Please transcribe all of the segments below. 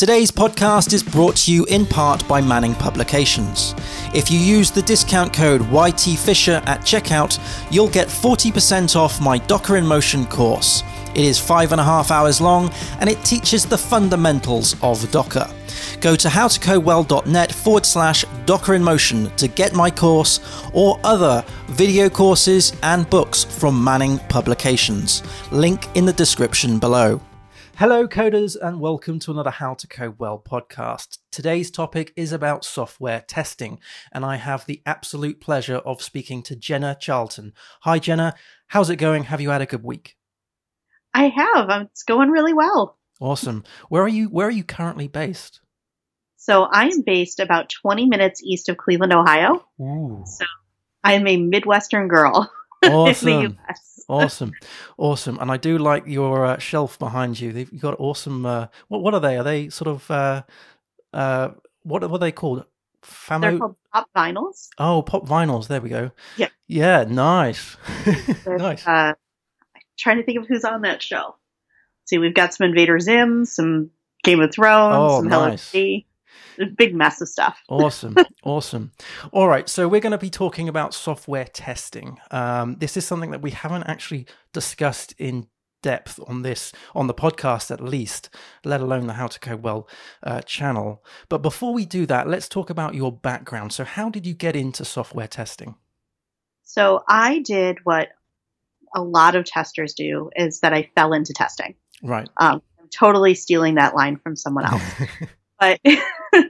Today's podcast is brought to you in part by Manning Publications. If you use the discount code YTFisher at checkout, you'll get 40% off my Docker in Motion course. It is five and a half hours long and it teaches the fundamentals of Docker. Go to howtocodewell.net forward slash Docker in Motion to get my course or other video courses and books from Manning Publications. Link in the description below. Hello, coders, and welcome to another How to Code Well podcast. Today's topic is about software testing, and I have the absolute pleasure of speaking to Jenna Charlton. Hi, Jenna. How's it going? Have you had a good week? I have. Um, it's going really well. Awesome. Where are you? Where are you currently based? So I am based about 20 minutes east of Cleveland, Ohio. Ooh. So I am a Midwestern girl. Awesome. Awesome, awesome, and I do like your uh, shelf behind you. They've got awesome. Uh, what what are they? Are they sort of uh, uh, what what are they called? Famo- They're called pop vinyls. Oh, pop vinyls. There we go. Yeah. Yeah. Nice. nice. Uh, trying to think of who's on that shelf. See, we've got some Invader Zim, some Game of Thrones, oh, some nice. Hello a big mess of stuff. awesome, awesome. All right, so we're going to be talking about software testing. Um, this is something that we haven't actually discussed in depth on this on the podcast at least let alone the how to code well uh, channel. But before we do that let's talk about your background. So how did you get into software testing? So i did what a lot of testers do is that i fell into testing. Right. Um, i'm totally stealing that line from someone else. But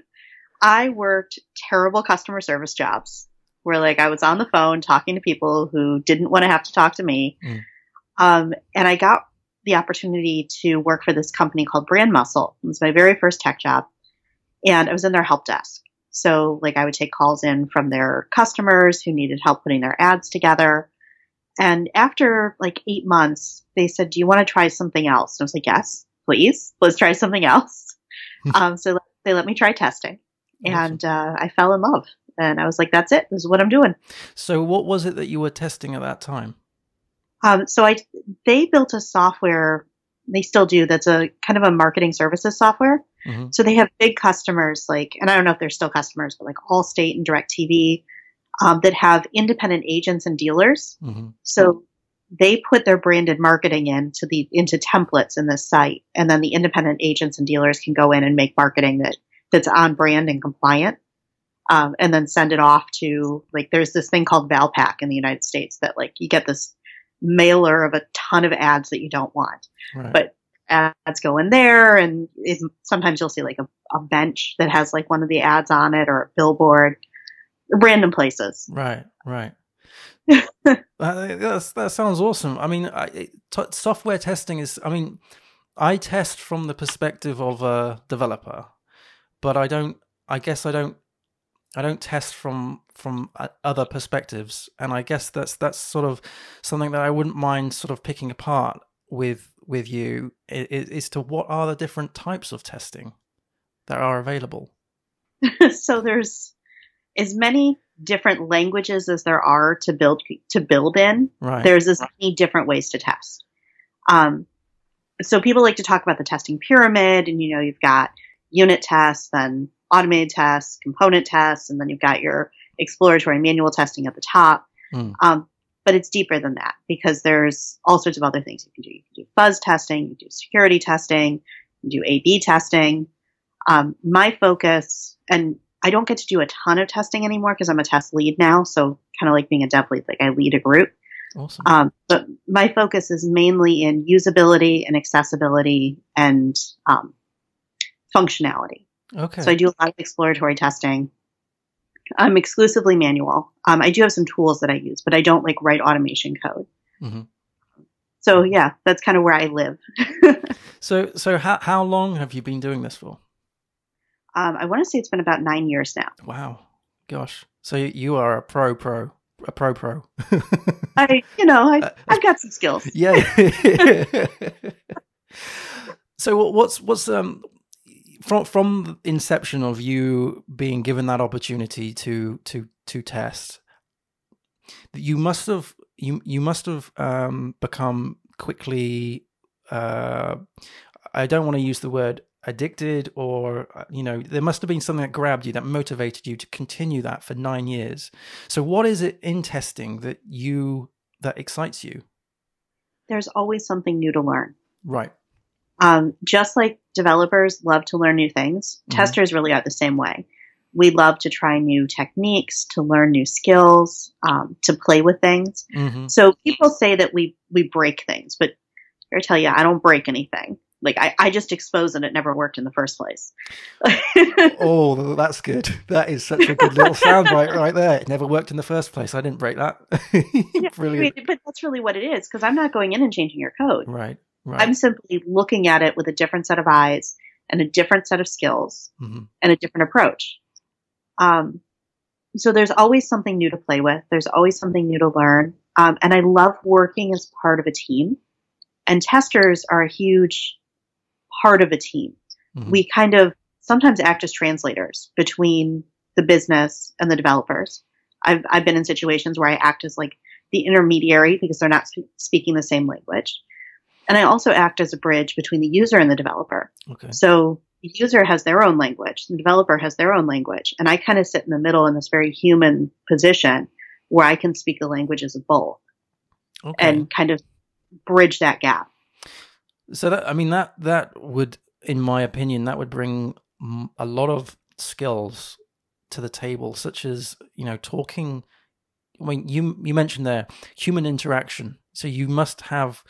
I worked terrible customer service jobs where like I was on the phone talking to people who didn't want to have to talk to me. Mm. Um, and I got the opportunity to work for this company called BrandMuscle. It was my very first tech job. And I was in their help desk. So like I would take calls in from their customers who needed help putting their ads together. And after like eight months, they said, do you want to try something else? And I was like, yes, please, let's try something else. um, so they let me try testing and uh, I fell in love. And I was like, "That's it. This is what I'm doing." So, what was it that you were testing at that time? Um, so, I they built a software. They still do. That's a kind of a marketing services software. Mm-hmm. So they have big customers like, and I don't know if they're still customers, but like Allstate and DirecTV, um, that have independent agents and dealers. Mm-hmm. So they put their branded marketing into the into templates in this site, and then the independent agents and dealers can go in and make marketing that that's on brand and compliant. Um, and then send it off to like there's this thing called Valpak in the United States that like you get this mailer of a ton of ads that you don't want, right. but ads go in there, and sometimes you'll see like a, a, bench that has like one of the ads on it or a billboard, random places. Right, right. uh, that sounds awesome. I mean, I, t- software testing is. I mean, I test from the perspective of a developer but I don't. I guess I don't. I don't test from from uh, other perspectives, and I guess that's that's sort of something that I wouldn't mind sort of picking apart with with you is, to what are the different types of testing that are available. so there's as many different languages as there are to build to build in. Right. There's as many different ways to test. Um, so people like to talk about the testing pyramid, and you know you've got unit tests, then automated tests, component tests, and then you've got your exploratory manual testing at the top. Mm. Um, but it's deeper than that because there's all sorts of other things you can do. You can do fuzz testing, you can do security testing, you can do A/B testing. Um, my focus, and I don't get to do a ton of testing anymore because I'm a test lead now. So kind of like being a dev lead, like I lead a group. Awesome. Um, but my focus is mainly in usability and accessibility and um, functionality. Okay. So I do a lot of exploratory testing. I'm exclusively manual. Um, I do have some tools that I use, but I don't like write automation code. Mm-hmm. So yeah, that's kind of where I live. so so how how long have you been doing this for? Um, I want to say it's been about nine years now. Wow, gosh! So you are a pro pro a pro pro. I you know I uh, I've got some skills. Yeah. so what's what's um from from inception of you being given that opportunity to to to test, you must have you you must have um, become quickly. Uh, I don't want to use the word addicted or uh, you know there must have been something that grabbed you that motivated you to continue that for 9 years. So what is it in testing that you that excites you? There's always something new to learn. Right um, just like developers love to learn new things mm-hmm. testers really are the same way we love to try new techniques to learn new skills um, to play with things mm-hmm. so people say that we we break things but I tell you, I don't break anything. Like I, I just expose and it never worked in the first place. oh, that's good. That is such a good little soundbite right there. It never worked in the first place. I didn't break that. yeah, Brilliant. But that's really what it is because I'm not going in and changing your code. Right. Right. I'm simply looking at it with a different set of eyes and a different set of skills mm-hmm. and a different approach. Um, so there's always something new to play with. There's always something new to learn. Um, and I love working as part of a team. And testers are a huge part of a team. Mm-hmm. We kind of sometimes act as translators between the business and the developers. I've, I've been in situations where I act as like the intermediary because they're not sp- speaking the same language. And I also act as a bridge between the user and the developer. Okay. So the user has their own language, the developer has their own language, and I kind of sit in the middle in this very human position where I can speak the languages of both okay. and kind of bridge that gap. So that I mean that that would, in my opinion, that would bring a lot of skills to the table, such as you know talking. I mean, you you mentioned there human interaction, so you must have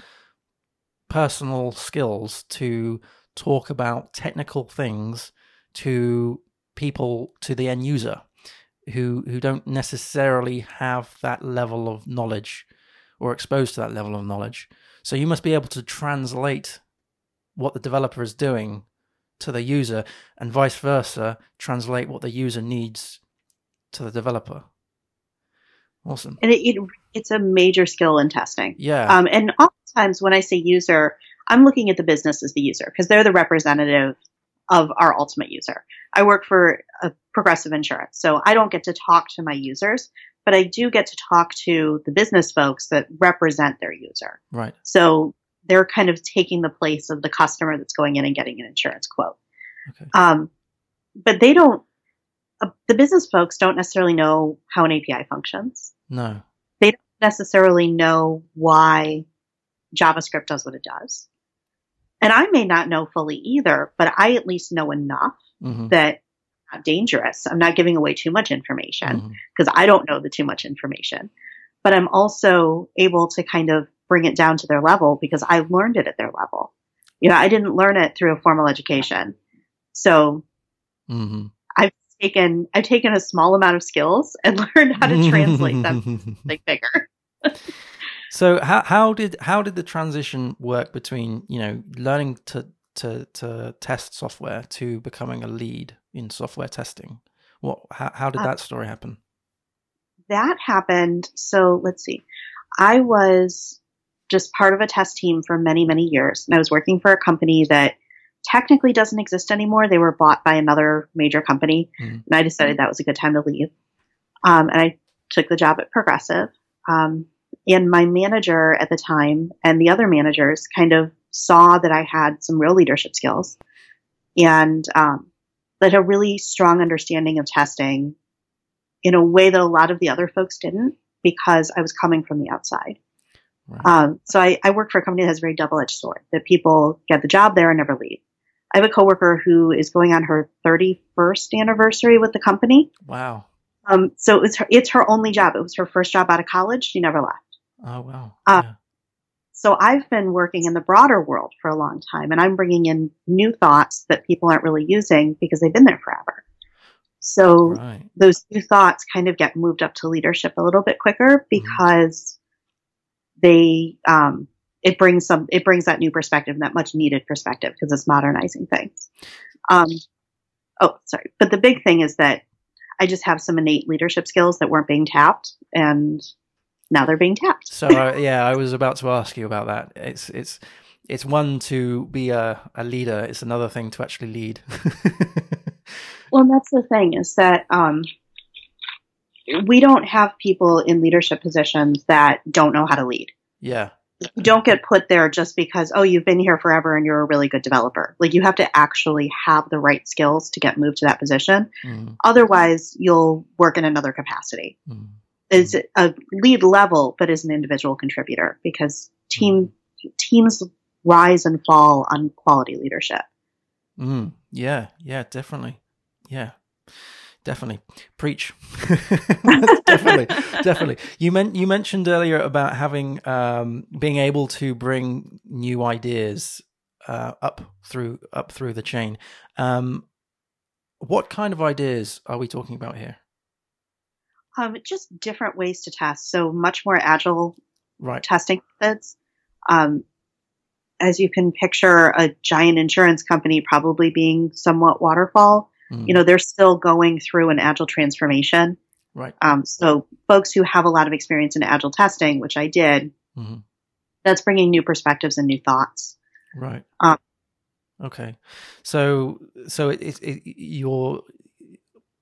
personal skills to talk about technical things to people to the end user who who don't necessarily have that level of knowledge or exposed to that level of knowledge. So you must be able to translate what the developer is doing to the user and vice versa, translate what the user needs to the developer. Awesome. And it, it it's a major skill in testing. Yeah. Um, and oftentimes when I say user, I'm looking at the business as the user because they're the representative of our ultimate user. I work for a progressive insurance, so I don't get to talk to my users, but I do get to talk to the business folks that represent their user. Right. So they're kind of taking the place of the customer that's going in and getting an insurance quote. Okay. Um, but they don't. Uh, the business folks don't necessarily know how an API functions. No. They don't necessarily know why JavaScript does what it does. And I may not know fully either, but I at least know enough mm-hmm. that not dangerous. I'm not giving away too much information because mm-hmm. I don't know the too much information. But I'm also able to kind of bring it down to their level because I learned it at their level. You know, I didn't learn it through a formal education. So mm-hmm. I've taken I've taken a small amount of skills and learned how to translate them like bigger. so how how did how did the transition work between, you know, learning to to to test software to becoming a lead in software testing? What how, how did uh, that story happen? That happened. So let's see. I was just part of a test team for many many years, and I was working for a company that technically doesn't exist anymore. They were bought by another major company, mm. and I decided that was a good time to leave. Um, and I took the job at Progressive. Um, and my manager at the time and the other managers kind of saw that I had some real leadership skills and um, that a really strong understanding of testing in a way that a lot of the other folks didn't because I was coming from the outside. Right. Um, so I, I, work for a company that has a very double-edged sword that people get the job there and never leave. I have a coworker who is going on her 31st anniversary with the company. Wow. Um, so it's her, it's her only job. It was her first job out of college. She never left. Oh wow. Uh, yeah. So I've been working in the broader world for a long time and I'm bringing in new thoughts that people aren't really using because they've been there forever. So right. those new thoughts kind of get moved up to leadership a little bit quicker mm-hmm. because mm-hmm. they, um, it brings some, it brings that new perspective, that much needed perspective because it's modernizing things. Um, oh, sorry. But the big thing is that I just have some innate leadership skills that weren't being tapped and now they're being tapped. so uh, yeah, I was about to ask you about that. It's it's it's one to be a, a leader. It's another thing to actually lead. well, and that's the thing is that um, we don't have people in leadership positions that don't know how to lead. Yeah. You don't get put there just because, oh, you've been here forever and you're a really good developer. Like you have to actually have the right skills to get moved to that position. Mm. Otherwise, you'll work in another capacity. Mm. Is a lead level, but as an individual contributor because team mm. teams rise and fall on quality leadership. Yeah, yeah, definitely. Yeah definitely. Preach. Definitely. Definitely. You meant you mentioned earlier about having um, being able to bring new ideas uh, up through up through the chain. Um, what kind of ideas are we talking about here? Um, just different ways to test. So much more agile right. testing methods. Um, as you can picture a giant insurance company probably being somewhat waterfall Mm. You know, they're still going through an agile transformation. Right. Um, so folks who have a lot of experience in agile testing, which I did, mm-hmm. that's bringing new perspectives and new thoughts. Right. Um, okay. So, so it, it, it, you're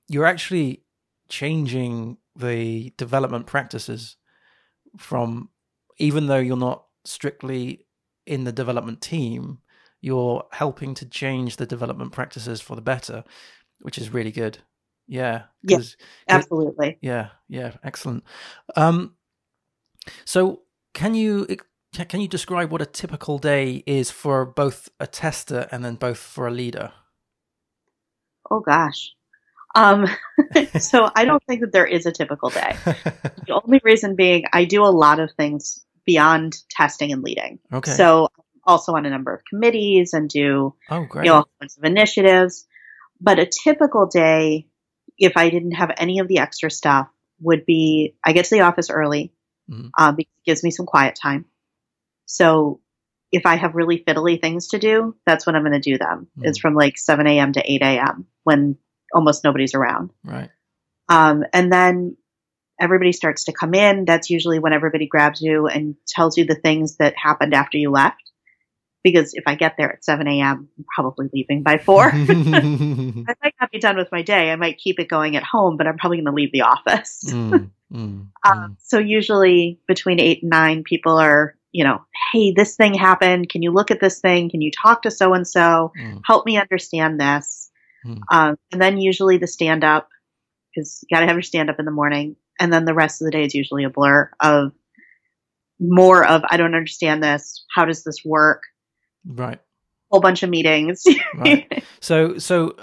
you're actually changing the development practices from even though you're not strictly in the development team, you're helping to change the development practices for the better which is really good. Yeah. Yes, absolutely. Yeah. Yeah. Excellent. Um, so can you can you describe what a typical day is for both a tester and then both for a leader? Oh gosh. Um, so I don't think that there is a typical day. the only reason being I do a lot of things beyond testing and leading. Okay. So also on a number of committees and do oh, you know all kinds of initiatives. But a typical day, if I didn't have any of the extra stuff, would be I get to the office early mm-hmm. um, because it gives me some quiet time. So if I have really fiddly things to do, that's when I'm going to do them. Mm-hmm. It's from like 7 a.m. to 8 a.m. when almost nobody's around. Right. Um, and then everybody starts to come in. That's usually when everybody grabs you and tells you the things that happened after you left because if I get there at 7 a.m., I'm probably leaving by 4. I might not be done with my day. I might keep it going at home, but I'm probably going to leave the office. mm, mm, um. So usually between 8 and 9, people are, you know, hey, this thing happened. Can you look at this thing? Can you talk to so and so? Help me understand this. Mm. Um, and then usually the stand up, because you got to have your stand up in the morning. And then the rest of the day is usually a blur of more of, I don't understand this. How does this work? Right. Whole bunch of meetings. right. So, so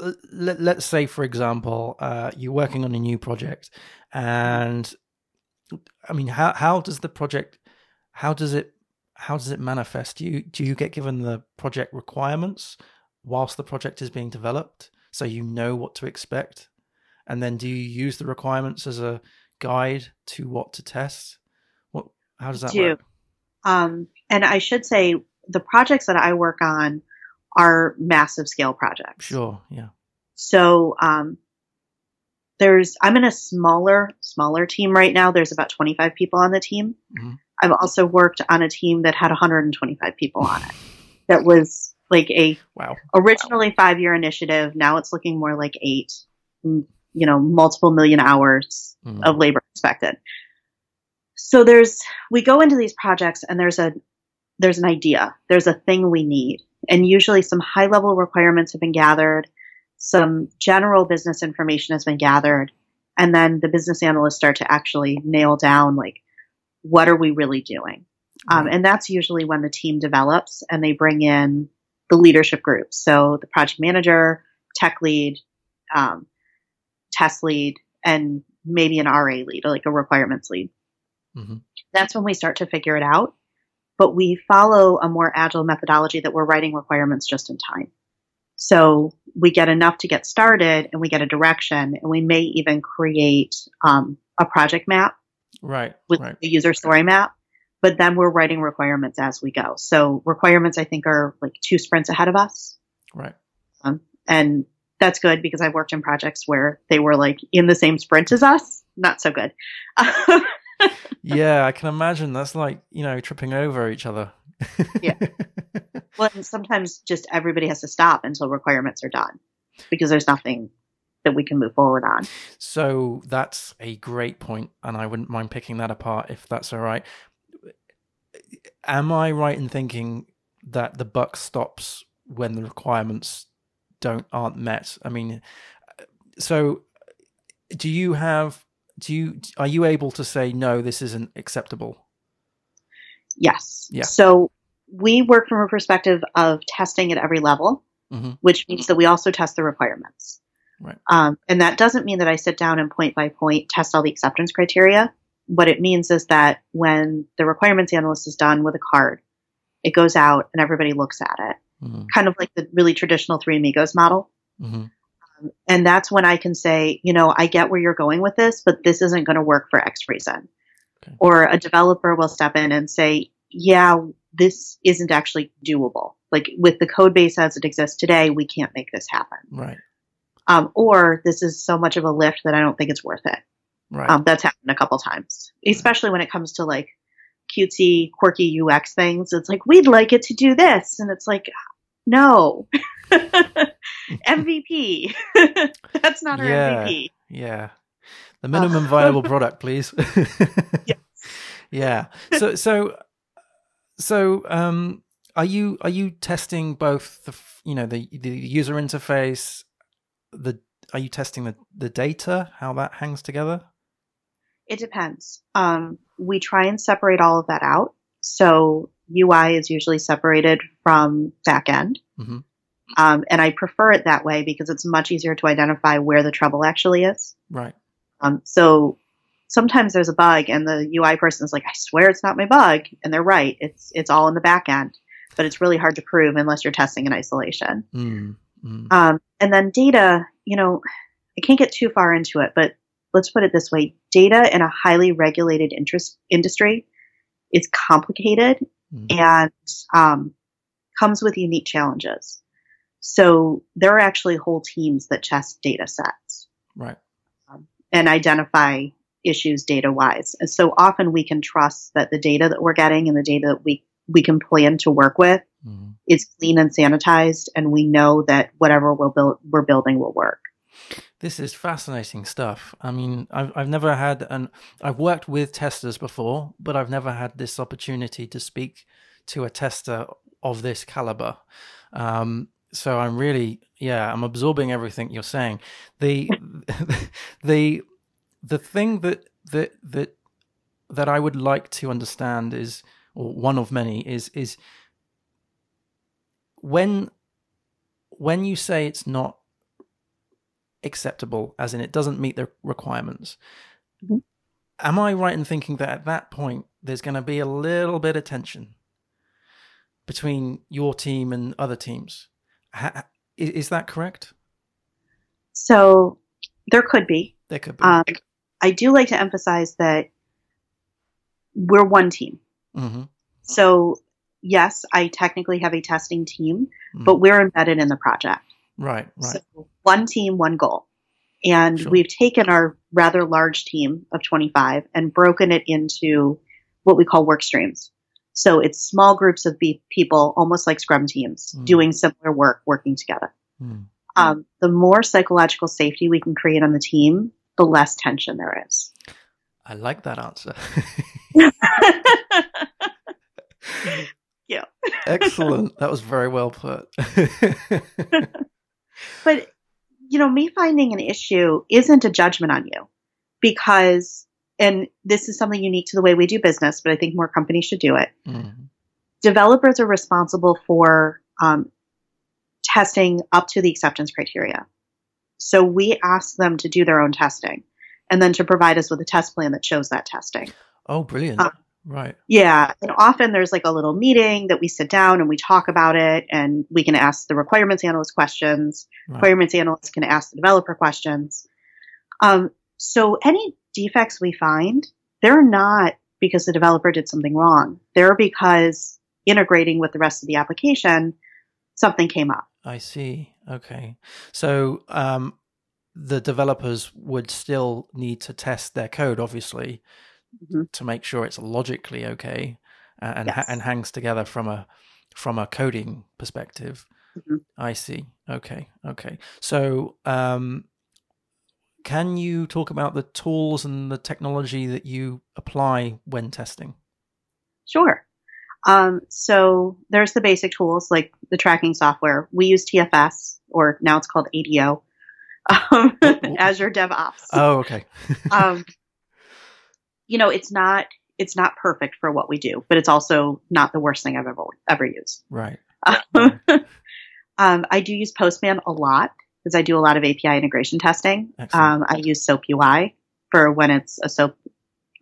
uh, let, let's say, for example, uh, you're working on a new project, and I mean, how how does the project, how does it, how does it manifest? Do you do you get given the project requirements whilst the project is being developed, so you know what to expect, and then do you use the requirements as a guide to what to test? What how does that do. work? Um, and I should say the projects that I work on are massive scale projects. Sure, yeah. So um, there's I'm in a smaller smaller team right now. There's about 25 people on the team. Mm-hmm. I've also worked on a team that had 125 people on it. That was like a wow. originally wow. five year initiative. Now it's looking more like eight. You know, multiple million hours mm-hmm. of labor expected. So there's we go into these projects and there's a there's an idea, there's a thing we need. And usually some high level requirements have been gathered, some general business information has been gathered, and then the business analysts start to actually nail down like, what are we really doing? Um, and that's usually when the team develops and they bring in the leadership group. So the project manager, tech lead, um, test lead, and maybe an RA lead, or like a requirements lead. Mm-hmm. That's when we start to figure it out but we follow a more agile methodology that we're writing requirements just in time. So we get enough to get started and we get a direction and we may even create um, a project map. Right. With right. a user story map. But then we're writing requirements as we go. So requirements, I think, are like two sprints ahead of us. Right. Um, and that's good because I've worked in projects where they were like in the same sprint as us. Not so good. yeah, I can imagine that's like, you know, tripping over each other. yeah. Well, and sometimes just everybody has to stop until requirements are done because there's nothing that we can move forward on. So that's a great point, and I wouldn't mind picking that apart if that's all right. am I right in thinking that the buck stops when the requirements don't aren't met? I mean, so do you have do you are you able to say no this isn't acceptable yes. Yeah. So we work from a perspective of testing at every level mm-hmm. which means that we also test the requirements. Right. Um, and that doesn't mean that i sit down and point by point test all the acceptance criteria. What it means is that when the requirements analyst is done with a card it goes out and everybody looks at it. Mm-hmm. kind of like the really traditional three amigos model. Mm-hmm and that's when I can say, you know, I get where you're going with this, but this isn't going to work for X reason. Okay. Or a developer will step in and say, yeah, this isn't actually doable. Like with the code base as it exists today, we can't make this happen. Right. Um, or this is so much of a lift that I don't think it's worth it. Right. Um, that's happened a couple times, especially right. when it comes to like cutesy, quirky UX things. It's like, we'd like it to do this. And it's like, no. MVP. That's not our yeah, MVP. Yeah. The minimum viable product, please. yes. Yeah. So so so um are you are you testing both the you know the the user interface the are you testing the the data how that hangs together? It depends. Um we try and separate all of that out. So UI is usually separated from backend. Mm-hmm. Um, and I prefer it that way because it's much easier to identify where the trouble actually is. Right. Um, so sometimes there's a bug and the UI person is like, I swear it's not my bug. And they're right. It's, it's all in the back end, but it's really hard to prove unless you're testing in isolation. Mm, mm. Um, and then data, you know, I can't get too far into it, but let's put it this way. Data in a highly regulated interest industry is complicated mm. and, um, comes with unique challenges. So there are actually whole teams that test data sets. Right. Um, and identify issues data wise. And so often we can trust that the data that we're getting and the data that we, we can plan to work with mm-hmm. is clean and sanitized. And we know that whatever we'll build, we're building will work. This is fascinating stuff. I mean, I've, I've never had an, I've worked with testers before, but I've never had this opportunity to speak to a tester of this caliber. Um, so I'm really, yeah, I'm absorbing everything you're saying. The, the, the thing that that that that I would like to understand is, or one of many is is when when you say it's not acceptable, as in it doesn't meet the requirements. Mm-hmm. Am I right in thinking that at that point there's going to be a little bit of tension between your team and other teams? Is that correct? So there could be. There could be. Um, I do like to emphasize that we're one team. Mm-hmm. So yes, I technically have a testing team, mm-hmm. but we're embedded in the project. Right, right. So one team, one goal. And sure. we've taken our rather large team of 25 and broken it into what we call work streams. So it's small groups of people, almost like scrum teams, mm. doing similar work, working together. Mm. Um, the more psychological safety we can create on the team, the less tension there is. I like that answer. yeah. Excellent. That was very well put. but, you know, me finding an issue isn't a judgment on you because and this is something unique to the way we do business, but I think more companies should do it. Mm-hmm. Developers are responsible for um, testing up to the acceptance criteria. So we ask them to do their own testing and then to provide us with a test plan that shows that testing. Oh, brilliant. Um, right. Yeah. And often there's like a little meeting that we sit down and we talk about it and we can ask the requirements analyst questions. Right. Requirements analysts can ask the developer questions. Um, so any defects we find, they're not because the developer did something wrong. They're because integrating with the rest of the application, something came up. I see. Okay. So um, the developers would still need to test their code, obviously, mm-hmm. to make sure it's logically okay and yes. and hangs together from a from a coding perspective. Mm-hmm. I see. Okay. Okay. So um, can you talk about the tools and the technology that you apply when testing? Sure. Um, so there's the basic tools like the tracking software. We use TFS, or now it's called ADO, um, Azure DevOps. Oh, okay. um, you know, it's not it's not perfect for what we do, but it's also not the worst thing I've ever ever used. Right. um, I do use Postman a lot because I do a lot of API integration testing. Um, I use SOAP UI for when it's a SOAP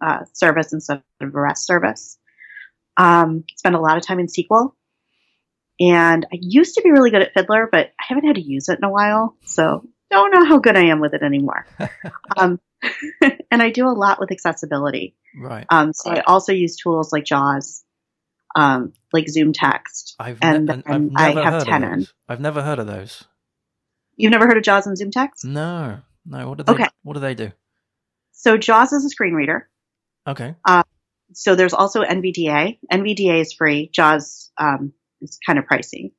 uh, service instead of a REST service. Um, spend a lot of time in SQL. And I used to be really good at Fiddler, but I haven't had to use it in a while, so don't know how good I am with it anymore. um, and I do a lot with accessibility. Right. Um, so I also use tools like JAWS, um, like ZoomText, I've and, ne- and I've I have Tenon. I've never heard of those. You've never heard of JAWS and ZoomText? No, no. What do they? Okay. What do they do? So JAWS is a screen reader. Okay. So there's also NVDA. NVDA is free. JAWS um, is kind of pricey.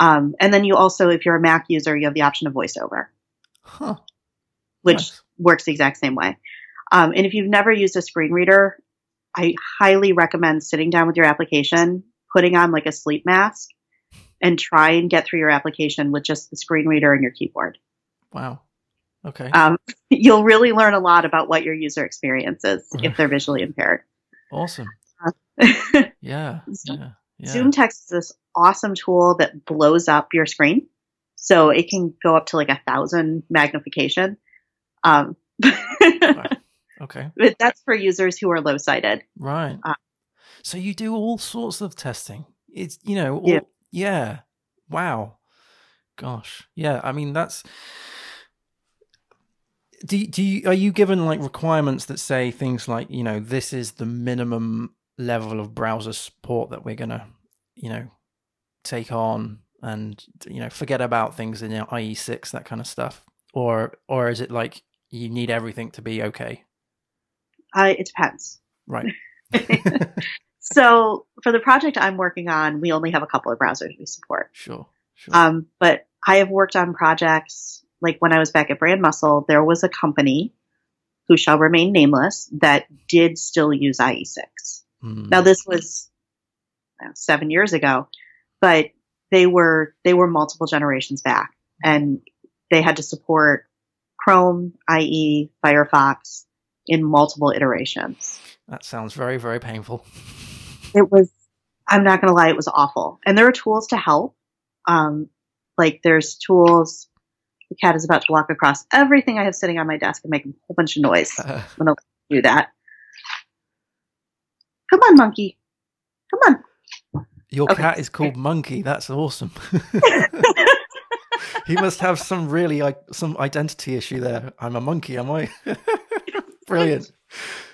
Um, and then you also, if you're a Mac user, you have the option of VoiceOver, Huh. which Nice. works the exact same way. Um, and if you've never used a screen reader, I highly recommend sitting down with your application, putting on like a sleep mask, and try and get through your application with just the screen reader and your keyboard. Wow. Okay. Um, you'll really learn a lot about what your user experience is if they're visually impaired. awesome. Yeah. Zoom- Yeah. Yeah. ZoomText is this awesome tool that blows up your screen. So it can go up to like a thousand magnification. Um, Okay. but that's for users who are low sighted. Right. Uh, so you do all sorts of testing. It's you know. All, Yeah. Yeah. Wow. Gosh. Yeah. I mean that's. Do you- do you, are you given like requirements that say things like you know this is the minimum level of browser support that we're gonna you know take on and you know forget about things in you know, IE6 that kind of stuff or or is it like you need everything to be okay Uh, it depends. right So for the project I'm working on, we only have a couple of browsers we support. sure sure Um, but I have worked on projects like when I was back at BrandMuscle, there was a company who shall remain nameless that did still use IE6. Hmm. Now this was uh, seven years ago, but they were they were multiple generations back, and they had to support Chrome, IE, Firefox in multiple iterations. That sounds very, very painful. It was I'm not gonna lie, it was awful. And there are tools to help. Um, like there's tools. The cat is about to walk across everything I have sitting on my desk and make a whole bunch of noise. Uh, I'm gonna do that. Come on, monkey. Come on. your Okay. cat is called Monkey. That's awesome. he must have some really like some identity issue there. I'm a monkey, am I? Brilliant.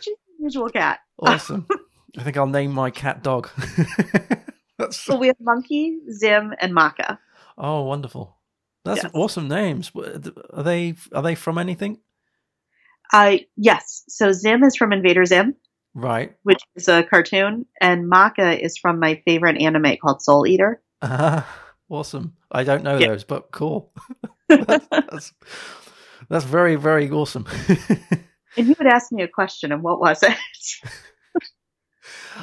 She's an unusual cat. Awesome. I think I'll name my cat dog. That's So we have Monkey, Zim, and Maka. oh wonderful. That's Yes. awesome names. Are they are they from anything? Uh, yes. So Zim is from Invader Zim, Right. which is a cartoon, and Maka is from my favorite anime called Soul Eater. Ah, awesome. I don't know Yeah. those, but cool. that's, that's that's very very awesome. And you would ask me a question, and what was it?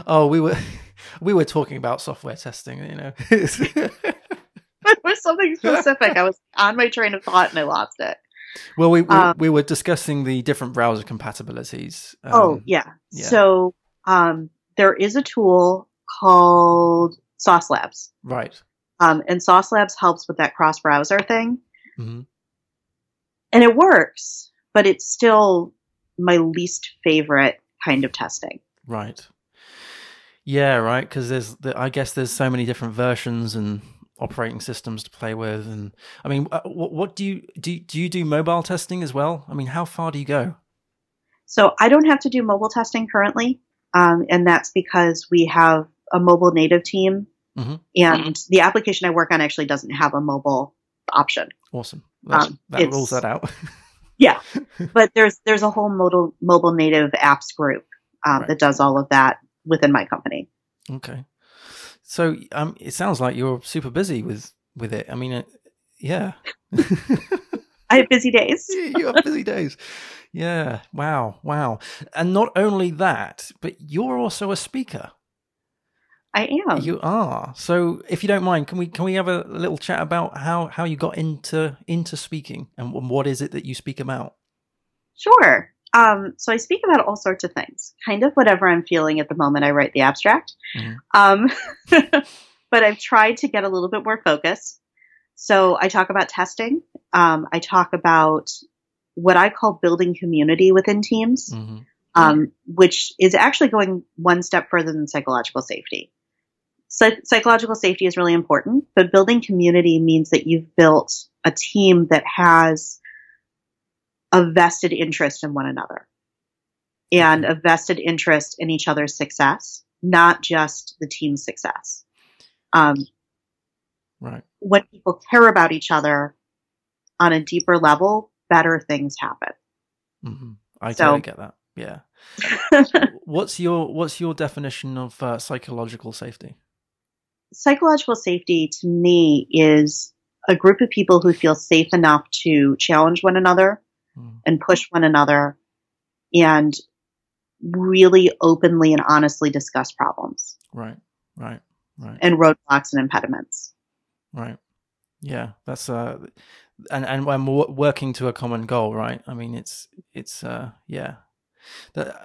Oh, we were we were talking about software testing. You know. it was something specific. I was on my train of thought and I lost it. well, we we, Um, we were discussing the different browser compatibilities. Um, oh, yeah. yeah. So um, there is a tool called Sauce Labs. right. Um, and Sauce Labs helps with that cross browser thing. Mm-hmm. and it works, but it's still my least favorite kind of testing. Right. Yeah, right. Because there's, the, I guess, there's so many different versions and operating systems to play with, and I mean, uh, what, what do you do? Do you do mobile testing as well? I mean, how far do you go? So I don't have to do mobile testing currently, um, and that's because we have a mobile native team, Mhm. and the application I work on actually doesn't have a mobile option. Awesome. That, Um, that rules that out. Yeah, but there's there's a whole mobile mobile native apps group um, Right. that does all of that within my company. okay. So, um, it sounds like you're super busy with with it. I mean, uh, yeah. I have busy days. you have busy days. Yeah. Wow. Wow. And not only that, but you're also a speaker. I am. You are. So, if you don't mind, can we can we have a little chat about how how you got into into speaking and what is it that you speak about? Sure. Um, so I speak about all sorts of things, kind of whatever I'm feeling at the moment. I write the abstract, mm-hmm. um, but I've tried to get a little bit more focus. So I talk about testing. Um, I talk about what I call building community within teams, mm-hmm. um, which is actually going one step further than psychological safety. So psychological safety is really important, but building community means that you've built a team that has a vested interest in one another and a vested interest in each other's success, not just the team's success. Um, right. When people care about each other on a deeper level, better things happen. Mm-hmm. I so, totally get that. Yeah. what's your What's your definition of uh, psychological safety? Psychological safety to me is a group of people who feel safe enough to challenge one another mm. and push one another and really openly and honestly discuss problems. Right, right, right. And roadblocks and impediments. Right. Yeah, that's uh, and and when we're working to a common goal, right? I mean, it's it's uh, yeah. The,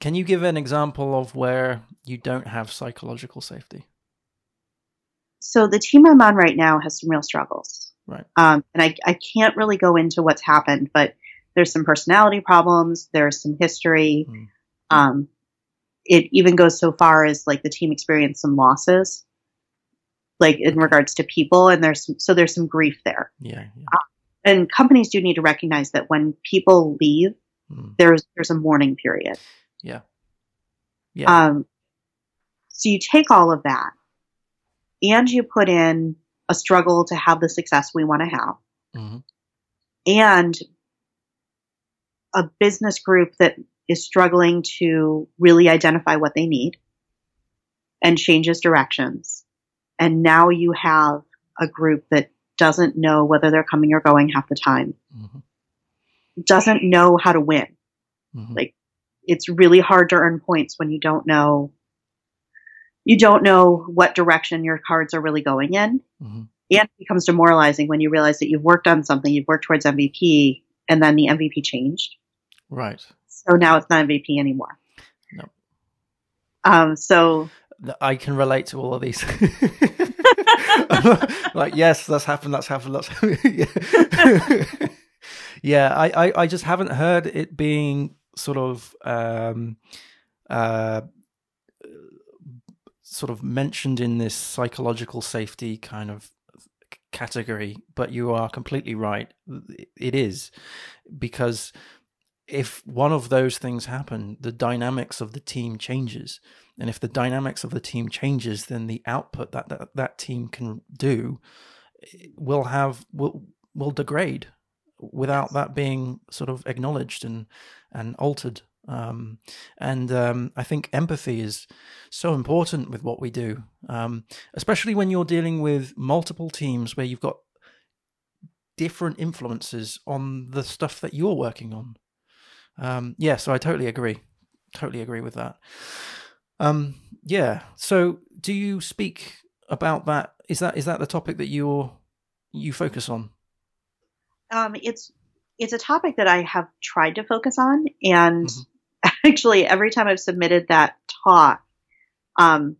can you give an example of where you don't have psychological safety? So the team I'm on right now has some real struggles. Right. Um, and I, I can't really go into what's happened, but there's some personality problems, there's some history. Mm. Um, it even goes so far as like the team experienced some losses, like in regards to people, and there's some, so there's some grief there. Yeah. yeah. Uh, and companies do need to recognize that when people leave, mm. there's there's a mourning period. Yeah. Yeah. Um, so you take all of that, and you put in a struggle to have the success we want to have. Mm-hmm. And a business group that is struggling to really identify what they need and changes directions. And now you have a group that doesn't know whether they're coming or going half the time, mm-hmm. doesn't know how to win. Mm-hmm. Like, it's really hard to earn points when you don't know you don't know what direction your cards are really going in. Mm-hmm. And it becomes demoralizing when you realize that you've worked on something, you've worked towards MVP, and then the MVP changed. Right. So now it's not MVP anymore. No. Um, so I can relate to all of these. like, yes, that's happened, that's happened, that's yeah. yeah, I, I, I just haven't heard it being sort of um, uh, sort of mentioned in this psychological safety kind of uh, category, but you are completely right. It is because if one of those things happen, the dynamics of the team changes. And if the dynamics of the team changes, then the output that that, that team can do will have will will degrade without that being sort of acknowledged and and altered. Um, and um, I think empathy is so important with what we do, um, especially when you're dealing with multiple teams where you've got different influences on the stuff that you're working on. Um, yeah, so I totally agree. Totally agree with that. Um, yeah. So, do you speak about that? Is that is that the topic that you you focus on? Um, it's it's a topic that I have tried to focus on, and mm-hmm. actually, every time I've submitted that talk, um,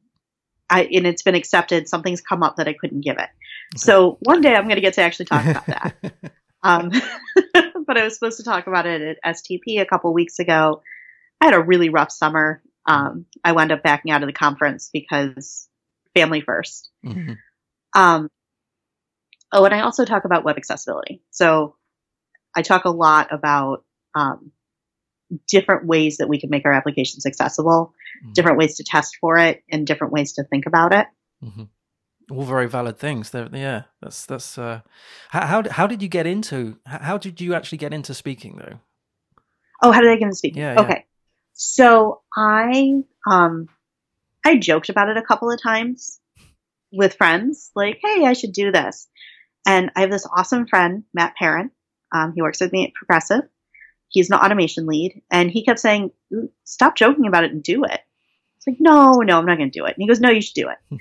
I, and it's been accepted, something's come up that I couldn't give it. Okay. So one day I'm going to get to actually talk about that. um, but I was supposed to talk about it at STP a couple weeks ago. I had a really rough summer. Um, I wound up backing out of the conference because family 1st mm-hmm. Um, oh, and I also talk about web accessibility. So I talk a lot about um, different ways that we can make our applications accessible, mm-hmm. different ways to test for it, and different ways to think about it. Mm-hmm. All very valid things. They're, yeah, that's that's. Uh, how, how how did you get into? How did you actually get into speaking though? Oh, how did I get into speaking? Yeah, okay. So I um I joked about it a couple of times with friends, like, "Hey, I should do this." And I have this awesome friend, Matt Perrin, um, he works with me at Progressive. He's an automation lead, and he kept saying, "Stop joking about it and do it." It's like, no, no, I'm not going to do it. And he goes, no, you should do it. Hmm.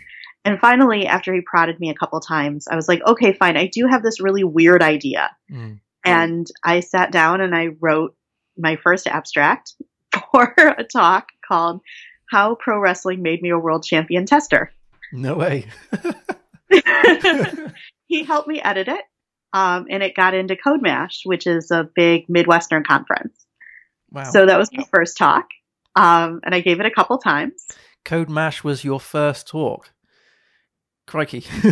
and finally, after he prodded me a couple times, I was like, okay, fine. I do have this really weird idea. Mm. And I sat down and I wrote my first abstract for a talk called How Pro Wrestling Made Me a World Champion Tester. No way. he helped me edit it, um, and it got into CodeMash, which is a big Midwestern conference. Wow. So that was my first talk, um, and I gave it a couple times. CodeMash was your first talk. Crikey.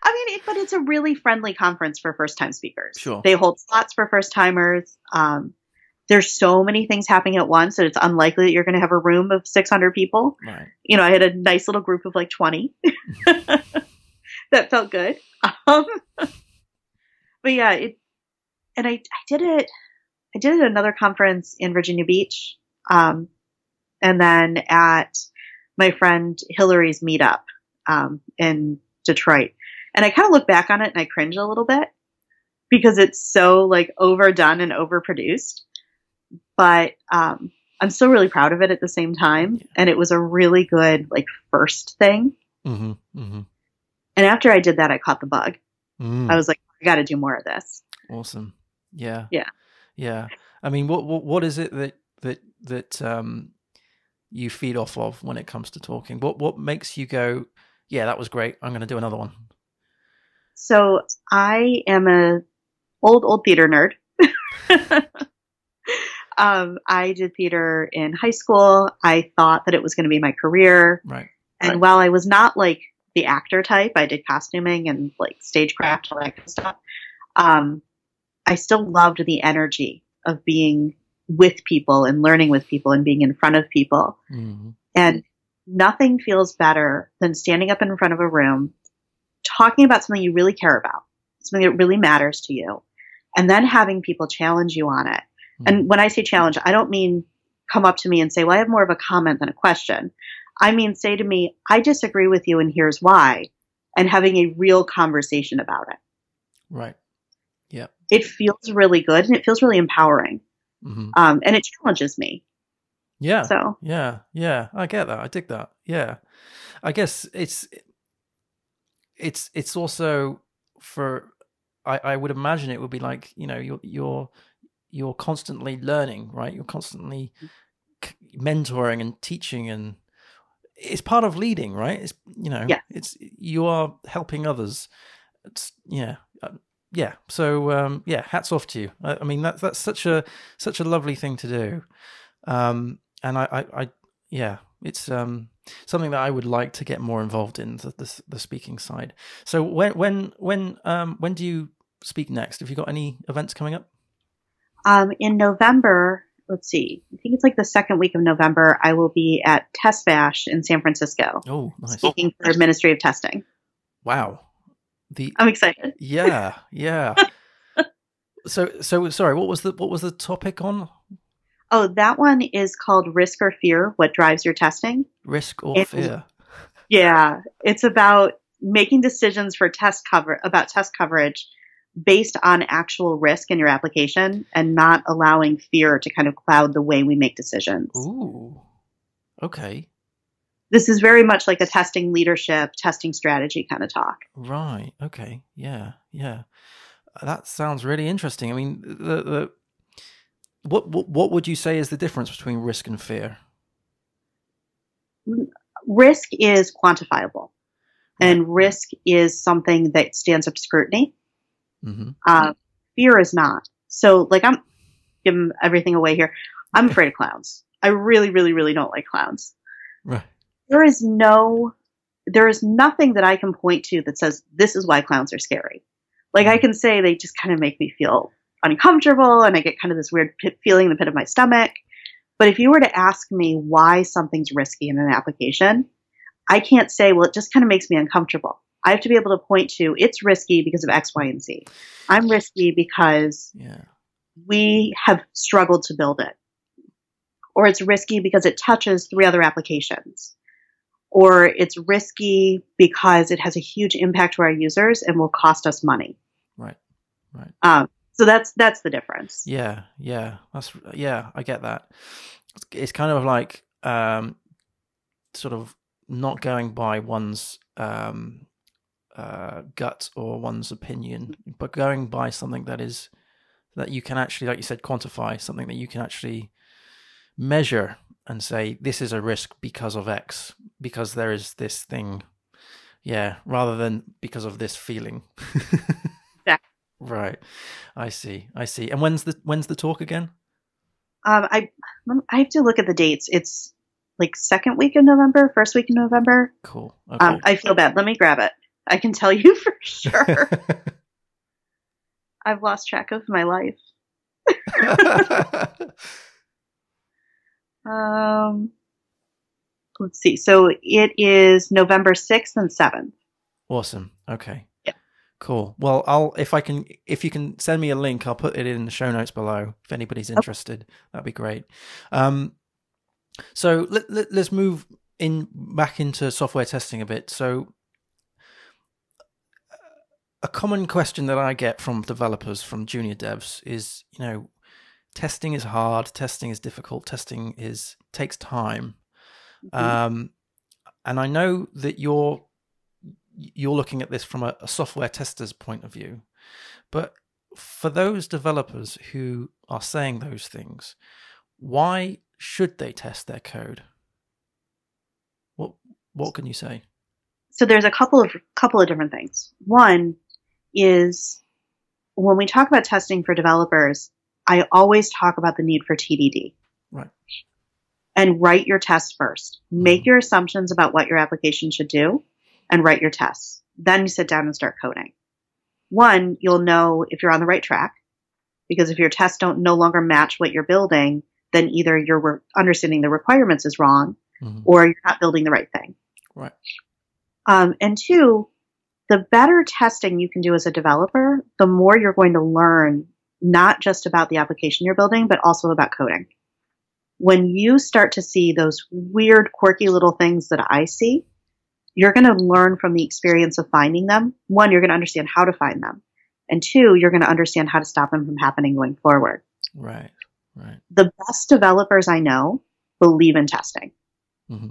I mean, it, but it's a really friendly conference for first time speakers. Sure. They hold slots for first timers. Um, there's so many things happening at once that it's unlikely that you're going to have a room of 600 people. Right. You know, I had a nice little group of like 20 that felt good. Um, but yeah, it, and I, I did it, I did it at another conference in Virginia Beach. Um, and then at my friend Hillary's meetup, um, in Detroit. And I kind of look back on it and I cringe a little bit because it's so like overdone and overproduced. But um, I'm still really proud of it at the same time. And it was a really good like first thing. Mm-hmm, mm-hmm. And after I did that, I caught the bug. Mm. I was like, I got to do more of this. Awesome. Yeah. Yeah. Yeah. I mean, what what what is it that that that um you feed off of when it comes to talking? What what makes you go, yeah, that was great. I'm going to do another one. So I am a old old theater nerd. um, I did theater in high school. I thought that it was going to be my career. Right. And right. while I was not like the actor type, I did costuming and like stagecraft, all that kind of stuff. Um, I still loved the energy of being with people and learning with people and being in front of people. Mm-hmm. And nothing feels better than standing up in front of a room talking about something you really care about, something that really matters to you, and then having people challenge you on it. Mm-hmm. And when I say challenge, I don't mean come up to me and say, well, I have more of a comment than a question. I mean, say to me, I disagree with you and here's why, and having a real conversation about it. Right. Yeah. It feels really good and it feels really empowering. Mm-hmm. Um, and it challenges me. Yeah. So, yeah. Yeah. I get that. I dig that. Yeah. I guess it's it's it's also for I, I would imagine it would be like you know you're you're you're constantly learning right you're constantly mentoring and teaching and it's part of leading right it's you know yeah. it's you are helping others it's yeah uh, yeah so um yeah hats off to you I, I, mean that's that's such a such a lovely thing to do um and I I, I yeah it's um something that I would like to get more involved in the the, the speaking side. So when when when um when do you speak next? Have you got any events coming up? Um, in November, let's see. I think it's like the second week of November. I will be at TestBash in San Francisco. Oh, nice. Speaking for Ministry of Testing. Wow. The I'm excited. Yeah, yeah. so so sorry. What was the what was the topic on? Oh, that one is called Risk or Fear What Drives Your Testing. Risk or Fear. Yeah. It's about making decisions for test cover about test coverage based on actual risk in your application and not allowing fear to kind of cloud the way we make decisions. Ooh. Okay. This is very much like a testing leadership, testing strategy kind of talk. Right. Okay. Yeah. Yeah. Uh, that sounds really interesting. I mean, the the what, what what would you say is the difference between risk and fear? Mm, risk is quantifiable, and risk is something that stands up to scrutiny. Mm-hmm. Uh, fear is not. So, like, I'm giving everything away here. I'm afraid of clowns. I really, really, really don't like clowns. Right. There is no, there is nothing that I can point to that says this is why clowns are scary. Like, I mm-hmm. can say they just kind of make me feel uncomfortable and I get kind of this weird pit feeling in the pit of my stomach. But if you were to ask me why something's risky in an application, I can't say, well, it just kind of makes me uncomfortable. I have to be able to point to it's risky because of X, Y, and Z. I'm risky because yeah. we have struggled to build it. Or it's risky because it touches three other applications. Or it's risky because it has a huge impact to our users and will cost us money. Right. Right. Um, so that's that's the difference. Yeah, yeah, that's yeah. I get that. it's kind of like um, sort of not going by one's um, uh, gut or one's opinion, but going by something that is that you can actually, like you said, quantify something that you can actually measure and say this is a risk because of X, because there is this thing, yeah, rather than because of this feeling. yeah. Right. I see. I see. And when's the when's the talk again? Um, I I have to look at the dates. It's like second week in November, first week in November. Cool. Okay. Um, I feel bad. Let me grab it. I can tell you for sure. I've lost track of my life. um, let's see. So it is November 6th and 7th. Awesome. Okay. Yeah. Cool. Well, I'll if I can if you can send me a link, I'll put it in the show notes below if anybody's interested. Okay. That'd be great. Um, so let, let, let's move in back into software testing a bit. So a common question that I get from developers, from junior devs, is you know, testing is hard, testing is difficult, testing is takes time, mm-hmm. um, and I know that you're you're looking at this from a, a software tester's point of view, but for those developers who are saying those things, why should they test their code? What what can you say? So there's a couple of couple of different things. One, is when we talk about testing for developers, I always talk about the need for TDD. Right. And write your tests first. Make mm-hmm. your assumptions about what your application should do and write your tests. Then you sit down and start coding. One, you'll know if you're on the right track because if your tests don't no longer match what you're building, then either your re- understanding the requirements is wrong mm-hmm. or you're not building the right thing. Right. Um, and two, the better testing you can do as a developer, the more you're going to learn not just about the application you're building, but also about coding. When you start to see those weird, quirky little things that I see, you're going to learn from the experience of finding them. One, you're going to understand how to find them. And two, you're going to understand how to stop them from happening going forward. Right, right. The best developers I know believe in testing. Mm-hmm.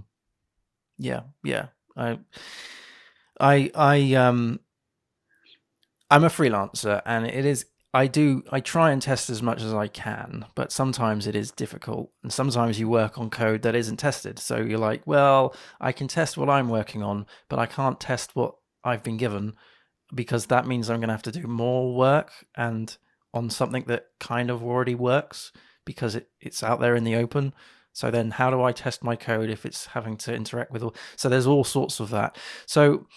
Yeah, yeah. I I I um I'm a freelancer and it is I do I try and test as much as I can, but sometimes it is difficult and sometimes you work on code that isn't tested. So you're like, well, I can test what I'm working on, but I can't test what I've been given because that means I'm going to have to do more work and on something that kind of already works because it, it's out there in the open. So then how do I test my code if it's having to interact with all so there's all sorts of that. So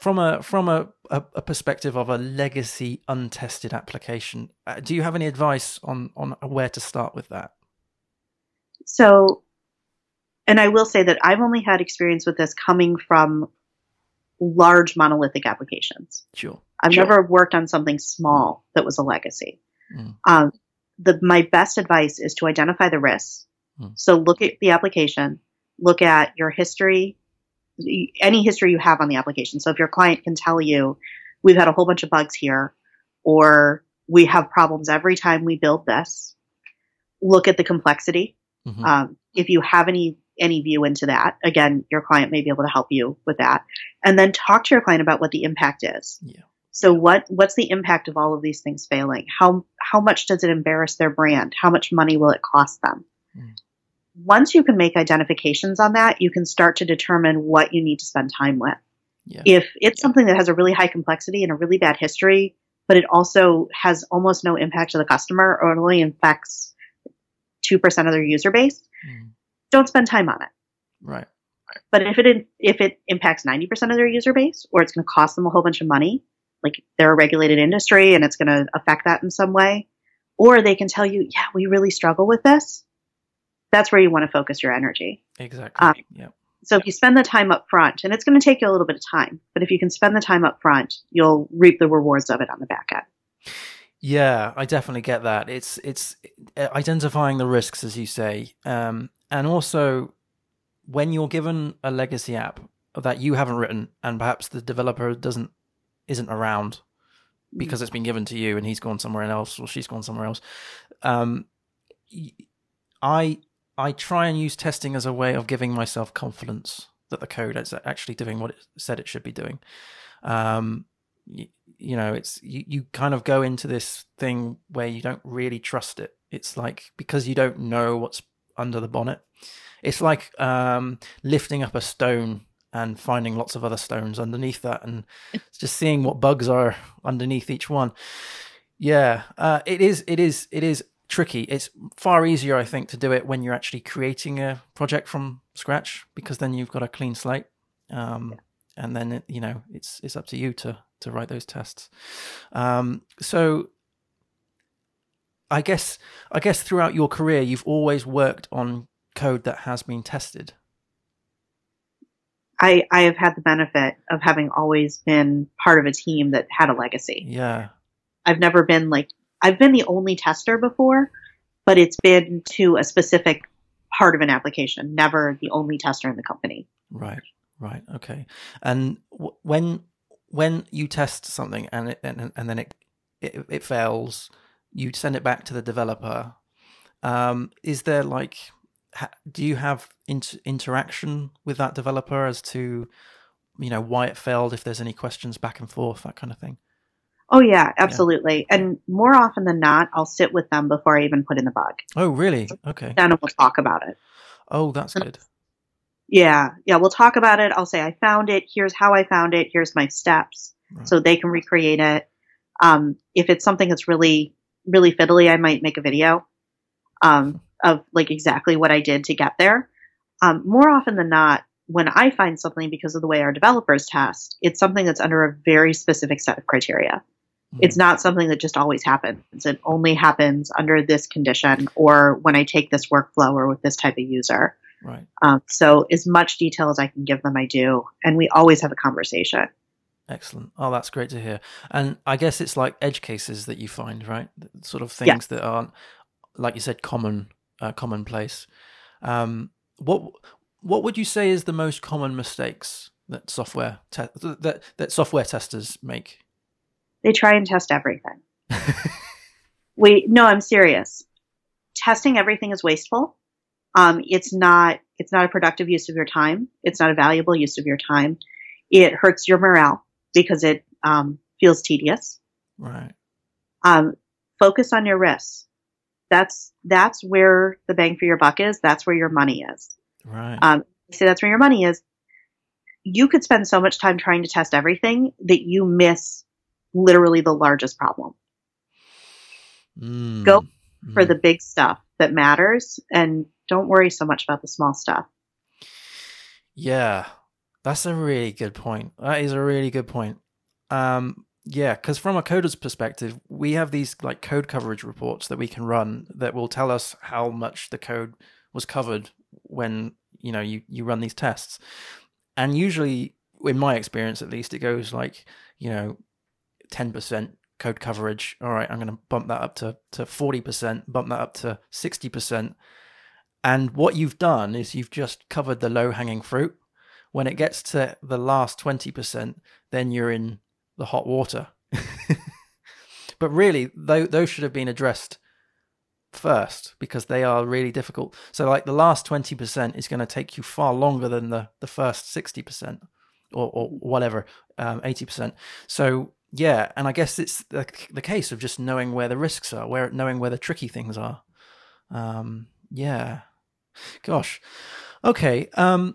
from a from a, a, a perspective of a legacy untested application, uh, do you have any advice on on where to start with that? So and I will say that I've only had experience with this coming from large monolithic applications. Sure. I've sure. never worked on something small that was a legacy. Mm. Um, the, my best advice is to identify the risks Hmm. So look at the application, look at your history, any history you have on the application. So if your client can tell you, we've had a whole bunch of bugs here, or we have problems every time we build this, look at the complexity. Mm-hmm. Um, if you have any any view into that, again, your client may be able to help you with that, and then talk to your client about what the impact is. Yeah. So what what's the impact of all of these things failing? How how much does it embarrass their brand? How much money will it cost them? Mm once you can make identifications on that, you can start to determine what you need to spend time with. Yeah. If it's something that has a really high complexity and a really bad history, but it also has almost no impact to the customer or only affects 2% of their user base, mm. don't spend time on it. Right. But if it if it impacts 90% of their user base or it's going to cost them a whole bunch of money, like they're a regulated industry and it's going to affect that in some way, or they can tell you, yeah, we really struggle with this that's where you want to focus your energy. Exactly. Um, yeah. So if you spend the time up front, and it's going to take you a little bit of time, but if you can spend the time up front, you'll reap the rewards of it on the back end. Yeah, I definitely get that. It's it's uh, identifying the risks, as you say, um, and also when you're given a legacy app that you haven't written, and perhaps the developer doesn't isn't around because it's been given to you, and he's gone somewhere else or she's gone somewhere else. Um, I I try and use testing as a way of giving myself confidence that the code is actually doing what it said it should be doing. Um, you, you know, it's you, you kind of go into this thing where you don't really trust it. It's like because you don't know what's under the bonnet. It's like um, lifting up a stone and finding lots of other stones underneath that and just seeing what bugs are underneath each one. Yeah, uh, it is. It is. It is tricky. It's far easier, I think, to do it when you're actually creating a project from scratch because then you've got a clean slate, um, and then it, you know it's it's up to you to to write those tests. Um, so, I guess I guess throughout your career, you've always worked on code that has been tested. I, I have had the benefit of having always been part of a team that had a legacy. Yeah. I've never been like I've been the only tester before, but it's been to a specific part of an application, never the only tester in the company. Right, right, okay. And w- when when you test something and it, and, and then it, it, it fails, you send it back to the developer. Um, is there like, do you have inter- interaction with that developer as to, you know, why it failed? If there's any questions back and forth, that kind of thing. Oh yeah, absolutely. Yeah. And more often than not, I'll sit with them before I even put in the bug. Oh really? Okay. Then we'll talk about it. Oh, that's good. Yeah, yeah. We'll talk about it. I'll say I found it. Here's how I found it. Here's my steps, right. so they can recreate it. Um, if it's something that's really, really fiddly, I might make a video um, of like exactly what I did to get there. Um, more often than not, when I find something because of the way our developers test, it's something that's under a very specific set of criteria. It's not something that just always happens. It only happens under this condition or when I take this workflow or with this type of user. Right. Um, so as much detail as I can give them, I do, and we always have a conversation. Excellent. Oh, that's great to hear. And I guess it's like edge cases that you find, right? Sort of things yeah. that aren't, like you said, common, uh, commonplace. Um, what what would you say is the most common mistakes that software te- that that software testers make? They try and test everything. we no, I'm serious. Testing everything is wasteful. Um, it's not it's not a productive use of your time. It's not a valuable use of your time. It hurts your morale because it um, feels tedious. Right. Um, focus on your risks. That's that's where the bang for your buck is. That's where your money is. Right. Um, say that's where your money is. You could spend so much time trying to test everything that you miss literally the largest problem. Mm. Go for mm. the big stuff that matters and don't worry so much about the small stuff. Yeah, that's a really good point. That is a really good point. Um, yeah, because from a coder's perspective, we have these like code coverage reports that we can run that will tell us how much the code was covered when you know you you run these tests, and usually, in my experience at least, it goes like you know 10% code coverage. All right, I'm going to bump that up to, to 40%, bump that up to 60%. And what you've done is you've just covered the low hanging fruit. When it gets to the last 20%, then you're in the hot water. but really, those should have been addressed first because they are really difficult. So, like the last 20% is going to take you far longer than the, the first 60% or, or whatever, um, 80%. So, yeah, and I guess it's the, the case of just knowing where the risks are, where knowing where the tricky things are. Um, yeah, gosh, okay. Um,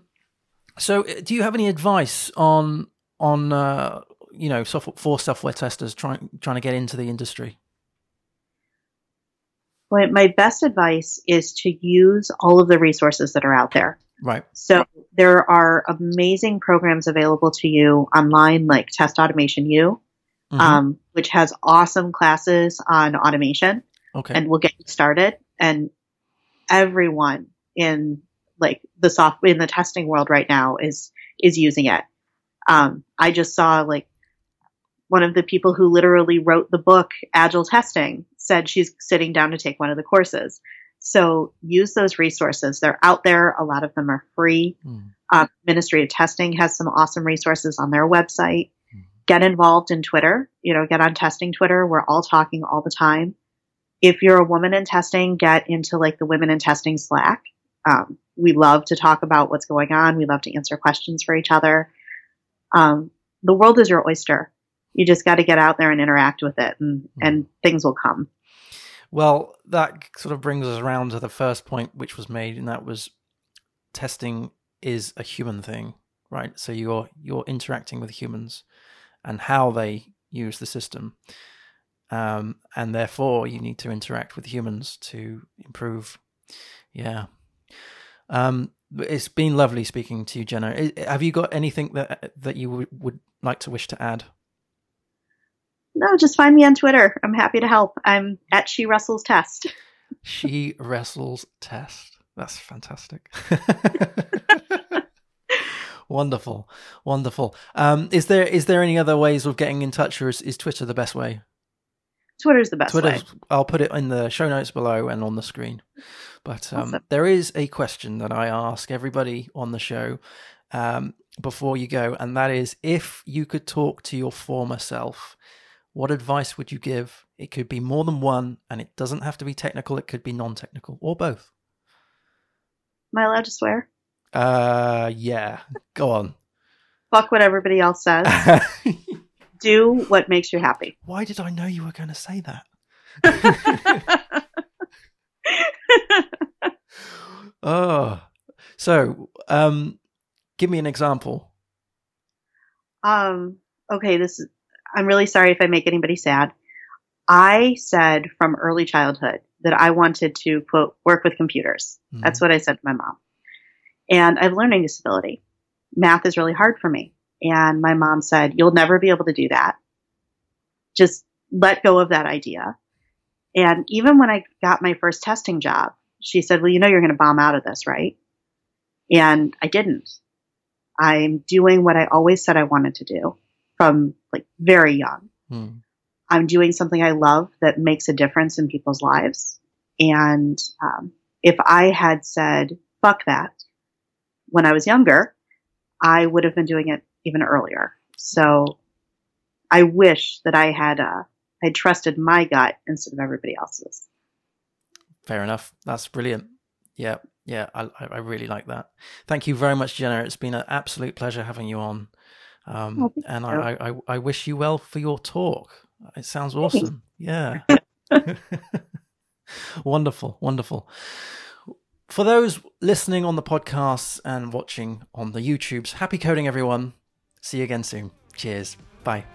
so, uh, do you have any advice on on uh, you know software, for software testers trying trying to get into the industry? Well, my best advice is to use all of the resources that are out there. Right. So there are amazing programs available to you online, like Test Automation U mm-hmm. um, which has awesome classes on automation. Okay. And we'll get you started. And everyone in like the soft in the testing world right now is is using it. Um, I just saw like one of the people who literally wrote the book Agile Testing said she's sitting down to take one of the courses. So use those resources. They're out there. A lot of them are free. Mm. Um, Ministry of Testing has some awesome resources on their website get involved in Twitter, you know, get on testing Twitter. We're all talking all the time. If you're a woman in testing, get into like the women in testing Slack. Um, we love to talk about what's going on. We love to answer questions for each other. Um, the world is your oyster. You just got to get out there and interact with it, and, mm. and things will come. Well, that sort of brings us around to the first point which was made, and that was testing is a human thing, right? So you're you're interacting with humans and how they use the system, um, and therefore you need to interact with humans to improve. Yeah. Um, it's been lovely speaking to you, Jenna. Have you got anything that that you would like to wish to add? No, just find me on Twitter. I'm happy to help. I'm at She Wrestles Test. she Wrestles Test. That's fantastic. wonderful, wonderful. Um, is there is there any other ways of getting in touch, or is, is Twitter the best way? Twitter's the best Twitter's, way. I'll put it in the show notes below and on the screen. But um, awesome. there is a question that I ask everybody on the show um, before you go, and that is if you could talk to your former self what advice would you give? It could be more than one, and it doesn't have to be technical, it could be non technical, or both. Am I allowed to swear? Uh, yeah. Go on. Fuck what everybody else says. Do what makes you happy. Why did I know you were going to say that? oh, so um, give me an example. Um. Okay. This is I'm really sorry if I make anybody sad. I said from early childhood that I wanted to quote work with computers. Mm-hmm. That's what I said to my mom. And I have learning disability. Math is really hard for me. And my mom said, you'll never be able to do that. Just let go of that idea. And even when I got my first testing job, she said, well, you know, you're going to bomb out of this, right? And I didn't. I'm doing what I always said I wanted to do from like very young. Hmm. I'm doing something I love that makes a difference in people's lives. And um, if I had said, fuck that, when I was younger, I would have been doing it even earlier. So I wish that I had, uh, I trusted my gut instead of everybody else's. Fair enough. That's brilliant. Yeah. Yeah. I, I really like that. Thank you very much, Jenna. It's been an absolute pleasure having you on. Um, oh, and I, I, I, wish you well for your talk. It sounds awesome. Yeah. wonderful, wonderful. For those listening on the podcast and watching on the YouTubes, happy coding, everyone. See you again soon. Cheers. Bye.